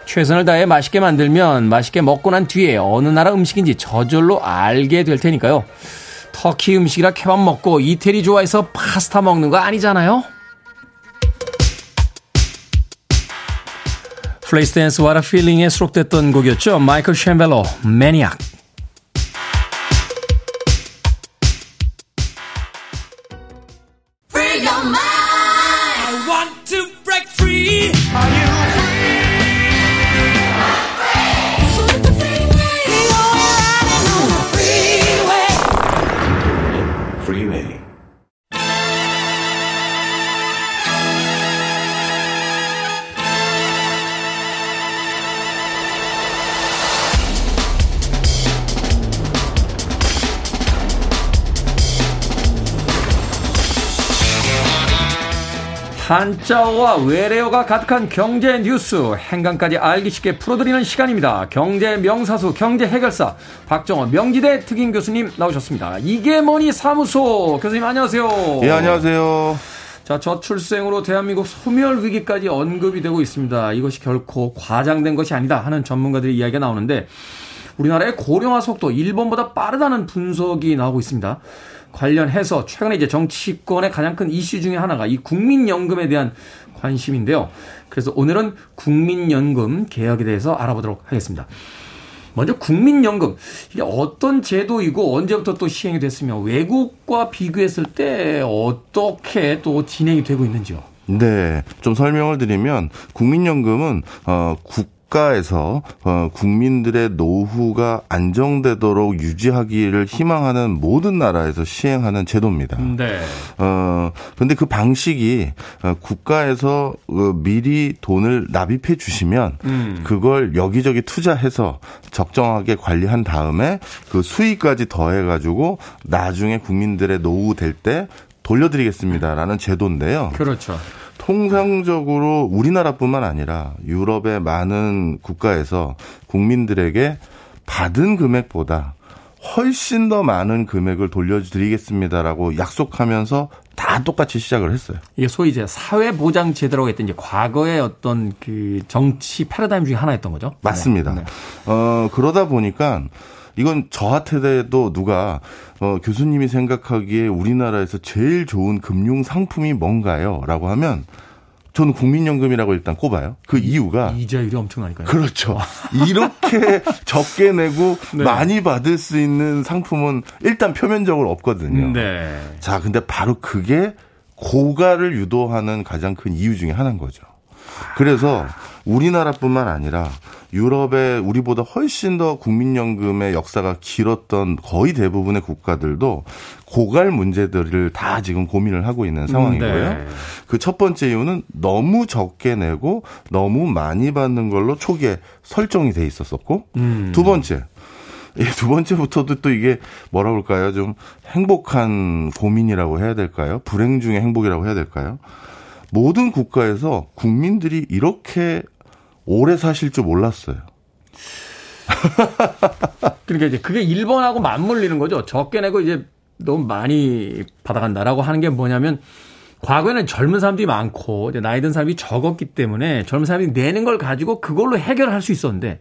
최선을 다해 맛있게 만들면 맛있게 먹고 난 뒤에 어느 나라 음식인지 저절로 알게 될 테니까요. 터키 음식이라 케밥 먹고 이태리 좋아해서 파스타 먹는 거 아니잖아요? Flashdance What a Feeling에 수록됐던 곡이었죠. Michael Sembello Maniac. 한자어와 외래어가 가득한 경제 뉴스 행간까지 알기 쉽게 풀어드리는 시간입니다. 경제 명사수 경제 해결사 박정호 명지대 특임 교수님 나오셨습니다. 이게 뭐니 사무소 교수님 안녕하세요. 예 안녕하세요. 자 저출생으로 대한민국 소멸 위기까지 언급이 되고 있습니다. 이것이 결코 과장된 것이 아니다 하는 전문가들의 이야기가 나오는데 우리나라의 고령화 속도 일본보다 빠르다는 분석이 나오고 있습니다. 관련해서 최근에 이제 정치권의 가장 큰 이슈 중에 하나가 이 국민연금에 대한 관심인데요. 그래서 오늘은 국민연금 개혁에 대해서 알아보도록 하겠습니다. 먼저 국민연금 이게 어떤 제도이고 언제부터 또 시행이 됐으며 외국과 비교했을 때 어떻게 또 진행이 되고 있는지요? 네, 좀 설명을 드리면 국민연금은 어, 국 국가에서 어, 국민들의 노후가 안정되도록 유지하기를 희망하는 모든 나라에서 시행하는 제도입니다. 네. 어 근데 그 방식이 어, 국가에서 어, 미리 돈을 납입해 주시면 음. 그걸 여기저기 투자해서 적정하게 관리한 다음에 그 수익까지 더해 가지고 나중에 국민들의 노후 될 때 돌려드리겠습니다라는 제도인데요. 그렇죠. 통상적으로 우리나라뿐만 아니라 유럽의 많은 국가에서 국민들에게 받은 금액보다 훨씬 더 많은 금액을 돌려드리겠습니다라고 약속하면서 다 똑같이 시작을 했어요. 이게 소위 이제 사회보장 제도라고 했던 이제 과거의 어떤 그 정치 패러다임 중에 하나였던 거죠. 맞습니다. 네. 네. 어, 그러다 보니까 이건 저한테도 누가 어, 교수님이 생각하기에 우리나라에서 제일 좋은 금융 상품이 뭔가요? 라고 하면 저는 국민연금이라고 일단 꼽아요. 그 이유가 이자율이 엄청나니까요. 그렇죠. 이렇게 *laughs* 적게 내고 네. 많이 받을 수 있는 상품은 일단 표면적으로 없거든요. 네. 자, 근데 바로 그게 고가를 유도하는 가장 큰 이유 중에 하나인 거죠. 그래서 우리나라뿐만 아니라 유럽의 우리보다 훨씬 더 국민연금의 역사가 길었던 거의 대부분의 국가들도 고갈 문제들을 다 지금 고민을 하고 있는 상황이고요. 네. 그첫 번째 이유는 너무 적게 내고 너무 많이 받는 걸로 초기에 설정이 돼 있었었고 음. 두 번째 두 번째부터도 또 이게 뭐라 그럴까요? 좀 행복한 고민이라고 해야 될까요? 불행 중의 행복이라고 해야 될까요? 모든 국가에서 국민들이 이렇게 오래 사실 줄 몰랐어요. *laughs* 그러니까 이제 그게 1번하고 맞물리는 거죠. 적게 내고 이제 너무 많이 받아간다라고 하는 게 뭐냐면 과거에는 젊은 사람들이 많고 이제 나이 든 사람이 적었기 때문에 젊은 사람이 내는 걸 가지고 그걸로 해결할 수 있었는데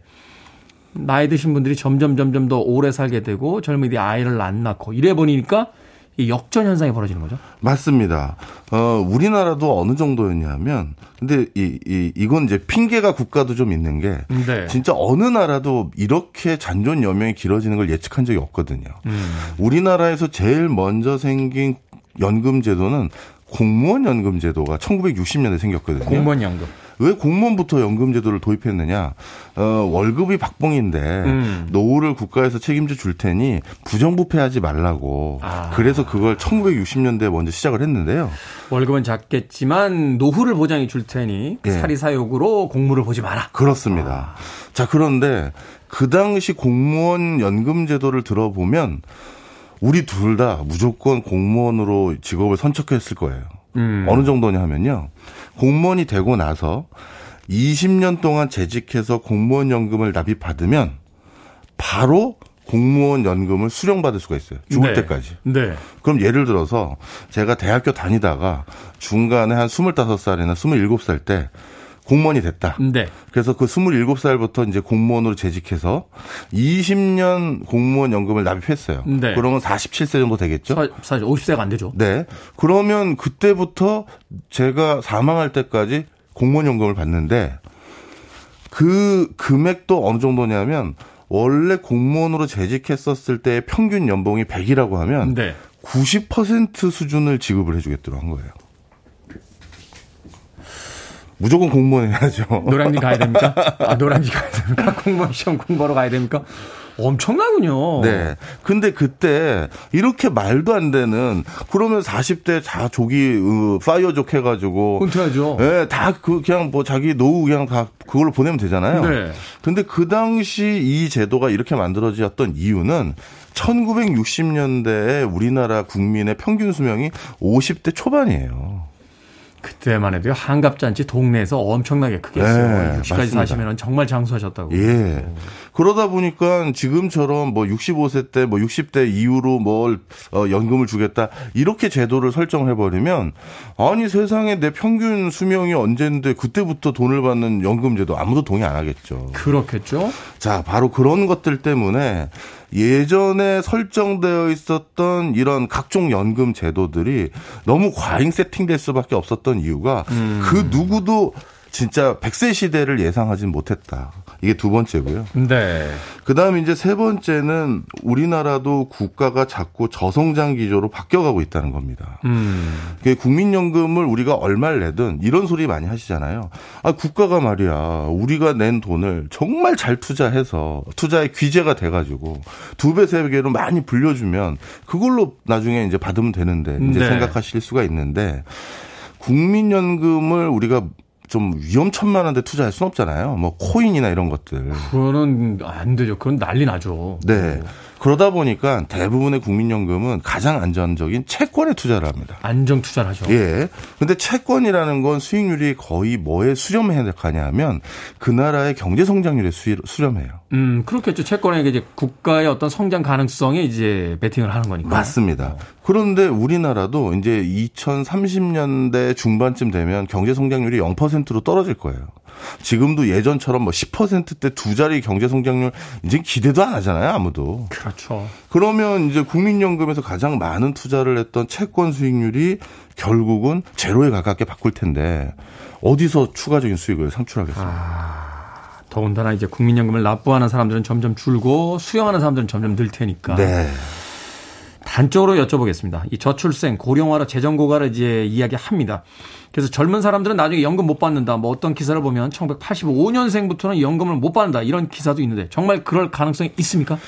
나이 드신 분들이 점점 점점 더 오래 살게 되고 젊은이들이 아이를 안 낳고 이래 보니까 이 역전 현상이 벌어지는 거죠? 맞습니다. 어, 우리나라도 어느 정도였냐면, 근데 이, 이, 이건 이제 핑계가 국가도 좀 있는 게, 네. 진짜 어느 나라도 이렇게 잔존 여명이 길어지는 걸 예측한 적이 없거든요. 음. 우리나라에서 제일 먼저 생긴 연금 제도는 공무원 연금 제도가 1960년에 생겼거든요. 공무원 연금. 왜 공무원부터 연금제도를 도입했느냐? 어, 월급이 박봉인데 음. 노후를 국가에서 책임져 줄 테니 부정부패하지 말라고. 아. 그래서 그걸 1960년대에 먼저 시작을 했는데요. 월급은 작겠지만 노후를 보장해 줄 테니 예. 사리사욕으로 공무를 보지 마라. 그렇습니다. 아. 자 그런데 그 당시 공무원 연금제도를 들어보면 우리 둘 다 무조건 공무원으로 직업을 선척했을 거예요. 음. 어느 정도냐 하면요. 공무원이 되고 나서 20년 동안 재직해서 공무원 연금을 납입받으면 바로 공무원 연금을 수령받을 수가 있어요. 죽을 네. 때까지. 네. 그럼 예를 들어서 제가 대학교 다니다가 중간에 한 25살이나 27살 때 공무원이 됐다. 네. 그래서 그 27살부터 이제 공무원으로 재직해서 20년 공무원 연금을 납입했어요. 네. 그러면 47세 정도 되겠죠? 사실 50세가 안 되죠. 네. 그러면 그때부터 제가 사망할 때까지 공무원 연금을 받는데 그 금액도 어느 정도냐면 원래 공무원으로 재직했었을 때 평균 연봉이 100이라고 하면 네. 90% 수준을 지급을 해주겠다고 한 거예요. 무조건 공무원 해야죠. 노량진 가야 됩니까? *laughs* 아, 노량진 가야 됩니까? *laughs* 공무원 시험 공부하러 가야 됩니까? 엄청나군요. 네. 근데 그때 이렇게 말도 안 되는 그러면 40대 다 조기 어, 파이어족 해가지고 은퇴하죠. 네, 다그 그냥 뭐 자기 노후 그냥 다 그걸로 보내면 되잖아요. 네. 근데 그 당시 이 제도가 이렇게 만들어졌던 이유는 1960년대에 우리나라 국민의 평균 수명이 50대 초반이에요. 그때만 해도 한갑잔치 동네에서 엄청나게 크게 했어요. 네, 60까지 사시면 정말 장수하셨다고. 예. 그러다 보니까 지금처럼 뭐 65세 때 뭐 60대 이후로 뭘 어, 연금을 주겠다 이렇게 제도를 설정해 버리면 아니 세상에 내 평균 수명이 언젠데 그때부터 돈을 받는 연금 제도 아무도 동의 안 하겠죠. 그렇겠죠. 자, 바로 그런 것들 때문에 예전에 설정되어 있었던 이런 각종 연금 제도들이 너무 과잉 세팅될 수밖에 없었던 이유가 음. 그 누구도 진짜 100세 시대를 예상하진 못했다. 이게 두 번째고요. 네. 그다음에 이제 세 번째는 우리나라도 국가가 자꾸 저성장 기조로 바뀌어가고 있다는 겁니다. 음. 국민연금을 우리가 얼마를 내든 이런 소리 많이 하시잖아요. 아 국가가 말이야 우리가 낸 돈을 정말 잘 투자해서 투자의 귀재가 돼가지고 두 배 세 배로 많이 불려주면 그걸로 나중에 이제 받으면 되는데 이제 네. 생각하실 수가 있는데 국민연금을 우리가 좀 위험천만한데 투자할 수는 없잖아요. 뭐 코인이나 이런 것들. 그거는 안 되죠. 그건 난리 나죠. 네. 그러다 보니까 대부분의 국민연금은 가장 안전적인 채권에 투자를 합니다. 안정 투자를 하죠. 예. 근데 채권이라는 건 수익률이 거의 뭐에 수렴해 하냐면 그 나라의 경제 성장률에 수렴해요. 음, 그렇겠죠. 채권에 이제 국가의 어떤 성장 가능성에 이제 베팅을 하는 거니까. 맞습니다. 어. 그런데 우리나라도 이제 2030년대 중반쯤 되면 경제 성장률이 0%로 떨어질 거예요. 지금도 예전처럼 뭐 10%대 두 자리 경제 성장률 이제 기대도 안 하잖아요, 아무도. 그렇죠. 그러면 이제 국민연금에서 가장 많은 투자를 했던 채권 수익률이 결국은 제로에 가깝게 바꿀 텐데 어디서 추가적인 수익을 창출하겠습니까? 아, 더군다나 이제 국민연금을 납부하는 사람들은 점점 줄고 수령하는 사람들은 점점 늘 테니까. 네. 단적으로 여쭤보겠습니다. 이 저출생, 고령화로 재정 고갈을 이제 이야기합니다. 그래서 젊은 사람들은 나중에 연금 못 받는다. 뭐 어떤 기사를 보면 1985년생부터는 연금을 못 받는다. 이런 기사도 있는데 정말 그럴 가능성이 있습니까?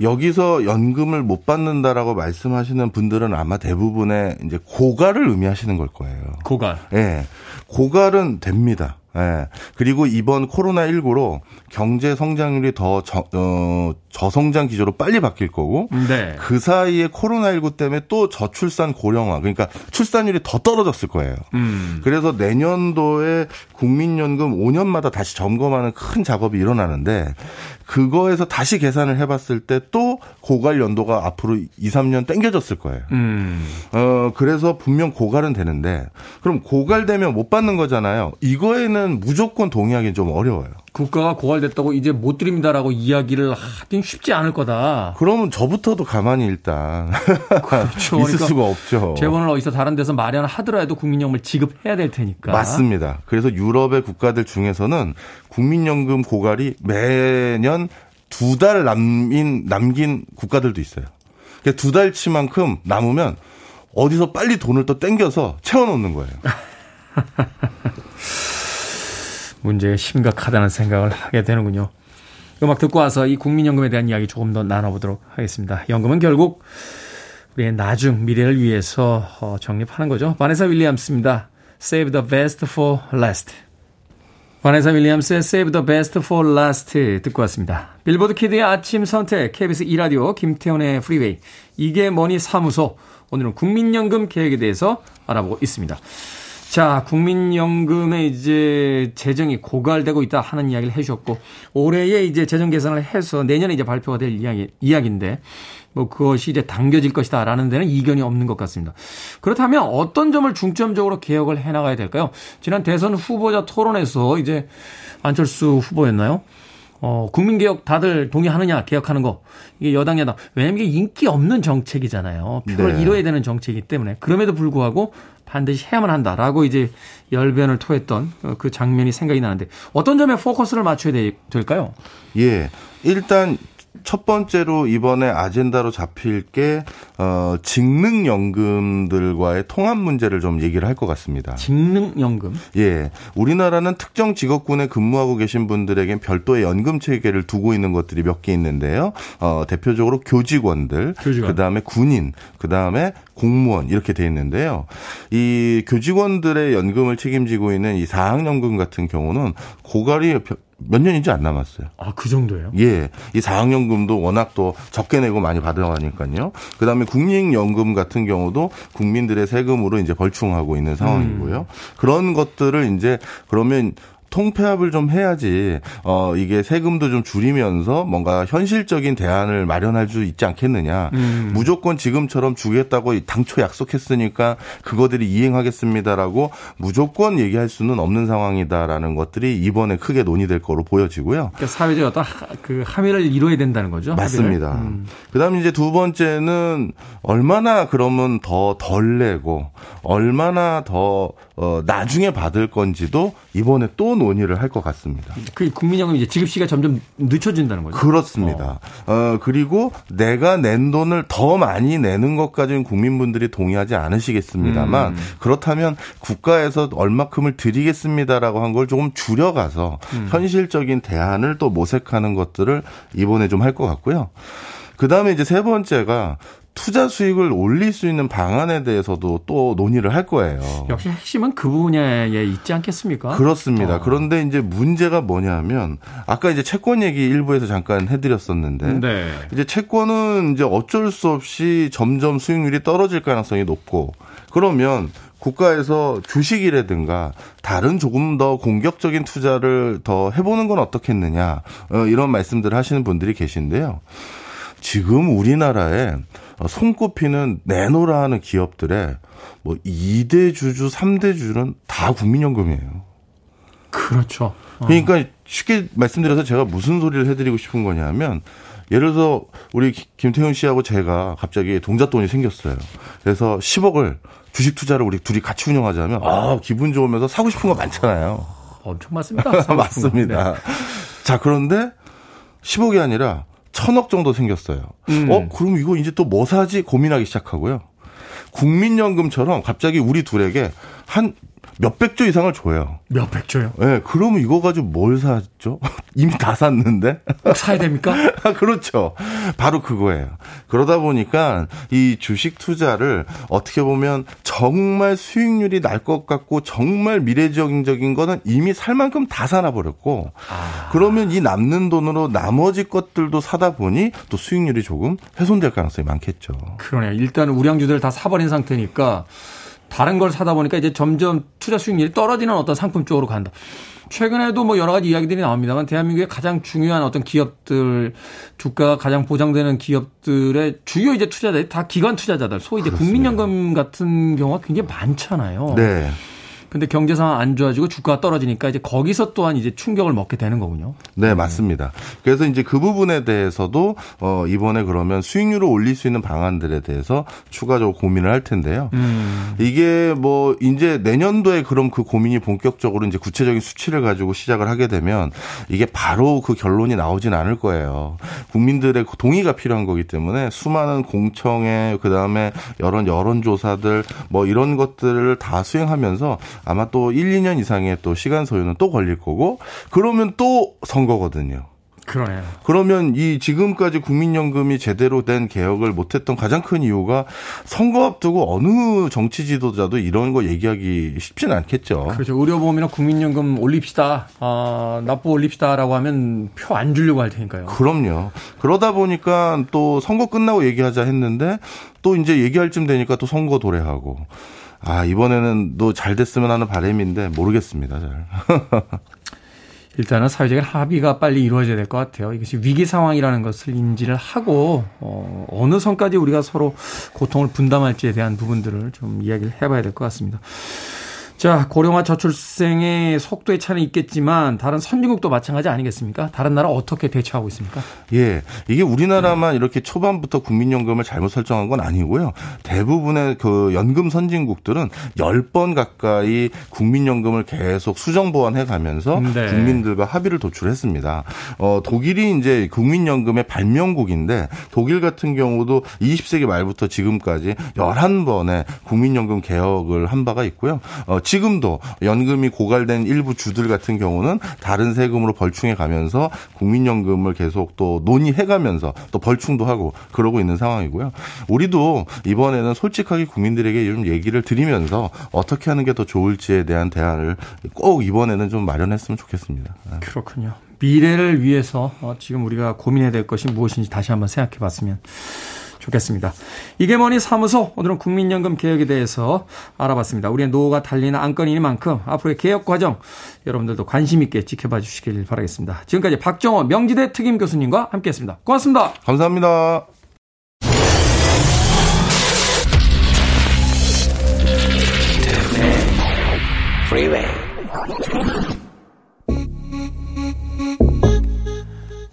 여기서 연금을 못 받는다라고 말씀하시는 분들은 아마 대부분의 이제 고갈을 의미하시는 걸 거예요. 고갈. 예. 네. 고갈은 됩니다. 예. 그리고 이번 코로나19로 경제 성장률이 더 저, 어, 저성장 기조로 빨리 바뀔 거고 네. 그 사이에 코로나19 때문에 또 저출산 고령화 그러니까 출산율이 더 떨어졌을 거예요. 음. 그래서 내년도에 국민연금 5년마다 다시 점검하는 큰 작업이 일어나는데 그거에서 다시 계산을 해봤을 때 또 고갈 연도가 앞으로 2, 3년 땡겨졌을 거예요. 음. 어, 그래서 분명 고갈은 되는데 그럼 고갈되면 못 받는 거잖아요. 이거에는 무조건 동의하기는 좀 어려워요. 국가가 고갈됐다고 이제 못 드립니다라고 이야기를 하긴 쉽지 않을 거다. 그러면 저부터도 가만히 일단 *laughs* 그렇죠. 있을 그러니까 수가 없죠. 재원을 어디서 다른 데서 마련하더라도 국민연금을 지급해야 될 테니까. 맞습니다. 그래서 유럽의 국가들 중에서는 국민연금 고갈이 매년 두 달 남긴 남긴 국가들도 있어요. 그러니까 두 달치만큼 남으면 어디서 빨리 돈을 또 땡겨서 채워놓는 거예요. *laughs* 문제가 심각하다는 생각을 하게 되는군요. 음악 듣고 와서 이 국민연금에 대한 이야기 조금 더 나눠보도록 하겠습니다. 연금은 결국 우리의 나중 미래를 위해서 어, 적립하는 거죠. 바네사 윌리엄스입니다. Save the best for last. 바네사 윌리엄스의 Save the best for last 듣고 왔습니다. 빌보드 키드의 아침 선택, KBS 2라디오, 김태훈의 프리웨이, 이게 뭐니 사무소. 오늘은 국민연금 개혁에 대해서 알아보고 있습니다. 자, 국민연금의 이제 재정이 고갈되고 있다 하는 이야기를 해주셨고, 올해에 이제 재정 계산을 해서 내년에 이제 발표가 될 이야기, 이야기인데, 뭐 그것이 이제 당겨질 것이다라는 데는 이견이 없는 것 같습니다. 그렇다면 어떤 점을 중점적으로 개혁을 해 나가야 될까요? 지난 대선 후보자 토론에서 이제 안철수 후보였나요? 어, 국민개혁 다들 동의하느냐, 개혁하는 거. 이게 여당, 야당. 왜냐면 이게 인기 없는 정책이잖아요. 표를 네. 잃어야 되는 정책이기 때문에. 그럼에도 불구하고 반드시 해야만 한다라고 이제 열변을 토했던 그 장면이 생각이 나는데 어떤 점에 포커스를 맞춰야 될까요? 예. 일단 첫 번째로 이번에 아젠다로 잡힐 게 어, 직능연금들과의 통합 문제를 좀 얘기를 할 것 같습니다. 직능연금? 예. 우리나라는 특정 직업군에 근무하고 계신 분들에겐 별도의 연금 체계를 두고 있는 것들이 몇 개 있는데요. 어, 대표적으로 교직원들, 교직원. 그 다음에 군인, 그 다음에 공무원 이렇게 돼 있는데요. 이 교직원들의 연금을 책임지고 있는 이 사학연금 같은 경우는 고갈이 몇 년인지 안 남았어요. 아, 그 정도예요? 예. 이 사학연금도 워낙 또 적게 내고 많이 받아가니까요. 그 다음에 국민연금 같은 경우도 국민들의 세금으로 이제 벌충하고 있는 상황이고요. 음. 그런 것들을 이제 그러면 통폐합을 좀 해야지 어 이게 세금도 좀 줄이면서 뭔가 현실적인 대안을 마련할 수 있지 않겠느냐. 음. 무조건 지금처럼 주겠다고 당초 약속했으니까 그거들이 이행하겠습니다라고 무조건 얘기할 수는 없는 상황이다라는 것들이 이번에 크게 논의될 거로 보여지고요. 그러니까 사회적 어떤 그 함의를 이루어야 된다는 거죠. 맞습니다. 음. 그다음에 이제 두 번째는 얼마나 그러면 더 덜 내고 얼마나 더 어, 나중에 받을 건지도 이번에 또 논의를 할 것 같습니다. 그 국민연금 이제 지급 시가 점점 늦춰진다는 거죠. 그렇습니다. 어. 어. 그리고 내가 낸 돈을 더 많이 내는 것까지는 국민분들이 동의하지 않으시겠습니다만 음. 그렇다면 국가에서 얼마큼을 드리겠습니다라고 한 걸 조금 줄여가서 음. 현실적인 대안을 또 모색하는 것들을 이번에 좀 할 것 같고요. 그 다음에 이제 세 번째가 투자 수익을 올릴 수 있는 방안에 대해서도 또 논의를 할 거예요. 역시 핵심은 그 분야에 있지 않겠습니까? 그렇습니다. 어. 그런데 이제 문제가 뭐냐면 아까 이제 채권 얘기 일부에서 잠깐 해드렸었는데 네. 이제 채권은 이제 어쩔 수 없이 점점 수익률이 떨어질 가능성이 높고 그러면 국가에서 주식이라든가 다른 조금 더 공격적인 투자를 더 해보는 건 어떻겠느냐 어, 이런 말씀들을 하시는 분들이 계신데요. 지금 우리나라에 손꼽히는 내노라 하는 기업들의 뭐 2대 주주, 3대 주주는 다 국민연금이에요. 그렇죠. 어. 그러니까 쉽게 말씀드려서 제가 무슨 소리를 해드리고 싶은 거냐면 예를 들어 우리 김태훈 씨하고 제가 갑자기 동잣돈이 생겼어요. 그래서 10억을 주식 투자를 우리 둘이 같이 운영하자면 아 기분 좋으면서 사고 싶은 거 많잖아요. 엄청 많습니다. *laughs* 맞습니다. 네. 자 그런데 10억이 아니라 1000억 정도 생겼어요. 음. 어 그럼 이거 이제 또 뭐 사지 고민하기 시작하고요. 국민연금처럼 갑자기 우리 둘에게 한 몇백 조 이상을 줘요. 몇백 조요? 예, 네, 그러면 이거 가지고 뭘 사죠? *laughs* 이미 다 샀는데? 꼭 사야 됩니까? *laughs* 그렇죠. 바로 그거예요. 그러다 보니까 이 주식 투자를 어떻게 보면 정말 수익률이 날 것 같고 정말 미래적인 거는 이미 살 만큼 다 사놔버렸고 아. 그러면 이 남는 돈으로 나머지 것들도 사다 보니 또 수익률이 조금 훼손될 가능성이 많겠죠. 그러네요. 일단 우량주들 다 사버린 상태니까 다른 걸 사다 보니까 이제 점점 투자 수익률이 떨어지는 어떤 상품 쪽으로 간다. 최근에도 뭐 여러 가지 이야기들이 나옵니다만 대한민국의 가장 중요한 어떤 기업들 주가가 가장 보장되는 기업들의 주요 이제 투자자들이 다 기관 투자자들 소위 이제 국민연금 같은 경우가 굉장히 많잖아요. 네. 근데 경제 상황 안 좋아지고 주가가 떨어지니까 이제 거기서 또한 이제 충격을 먹게 되는 거군요. 네, 맞습니다. 그래서 이제 그 부분에 대해서도 어 이번에 그러면 수익률을 올릴 수 있는 방안들에 대해서 추가적으로 고민을 할 텐데요. 음. 이게 뭐 이제 내년도에 그럼 그 고민이 본격적으로 이제 구체적인 수치를 가지고 시작을 하게 되면 이게 바로 그 결론이 나오진 않을 거예요. 국민들의 동의가 필요한 거기 때문에 수많은 공청회 그다음에 여러 여론조사들 뭐 이런 것들을 다 수행하면서 아마 또 1, 2년 이상의 또 시간 소요는 또 걸릴 거고 그러면 또 선거거든요. 그러네요. 그러면 이 지금까지 국민연금이 제대로 된 개혁을 못했던 가장 큰 이유가 선거 앞두고 어느 정치 지도자도 이런 거 얘기하기 쉽지는 않겠죠. 그렇죠. 의료보험이나 국민연금 올립시다, 아, 납부 올립시다라고 하면 표 안 주려고 할 테니까요. 그럼요. 그러다 보니까 또 선거 끝나고 얘기하자 했는데 또 이제 얘기할 쯤 되니까 또 선거 도래하고. 아, 이번에는 또 잘 됐으면 하는 바람인데 모르겠습니다, 잘. *laughs* 일단은 사회적인 합의가 빨리 이루어져야 될 것 같아요. 이것이 위기 상황이라는 것을 인지를 하고 어, 어느 선까지 우리가 서로 고통을 분담할지에 대한 부분들을 좀 이야기를 해봐야 될 것 같습니다. 자, 고령화 저출생의 속도의 차이는 있겠지만 다른 선진국도 마찬가지 아니겠습니까? 다른 나라 어떻게 대처하고 있습니까? 예. 이게 우리나라만 이렇게 초반부터 국민연금을 잘못 설정한 건 아니고요. 대부분의 그 연금 선진국들은 10번 가까이 국민연금을 계속 수정 보완해 가면서 네. 국민들과 합의를 도출했습니다. 어, 독일이 이제 국민연금의 발명국인데 독일 같은 경우도 20세기 말부터 지금까지 11번의 국민연금 개혁을 한 바가 있고요. 어, 지금도 연금이 고갈된 일부 주들 같은 경우는 다른 세금으로 벌충해 가면서 국민연금을 계속 또 논의해 가면서 또 벌충도 하고 그러고 있는 상황이고요. 우리도 이번에는 솔직하게 국민들에게 좀 얘기를 드리면서 어떻게 하는 게 더 좋을지에 대한 대안을 꼭 이번에는 좀 마련했으면 좋겠습니다. 네. 그렇군요. 미래를 위해서 어, 지금 우리가 고민해야 될 것이 무엇인지 다시 한번 생각해 봤으면 좋겠습니다. 이게 뭐니 사무소 오늘은 국민연금 개혁에 대해서 알아봤습니다. 우리의 노후가 달리는 안건이니만큼 앞으로의 개혁 과정 여러분들도 관심 있게 지켜봐 주시길 바라겠습니다. 지금까지 박정호 명지대 특임 교수님과 함께했습니다. 고맙습니다. 감사합니다.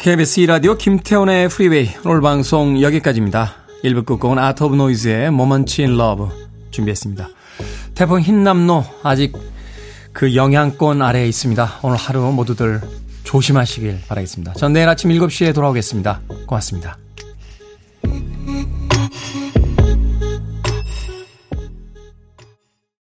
KBS 2라디오 김태훈의 프리웨이 오늘 방송 여기까지입니다. 1부 끝곡은 Art of Noise의 Moments in Love 준비했습니다. 태풍 힌남노 아직 그 영향권 아래에 있습니다. 오늘 하루 모두들 조심하시길 바라겠습니다. 전 내일 아침 7시에 돌아오겠습니다. 고맙습니다.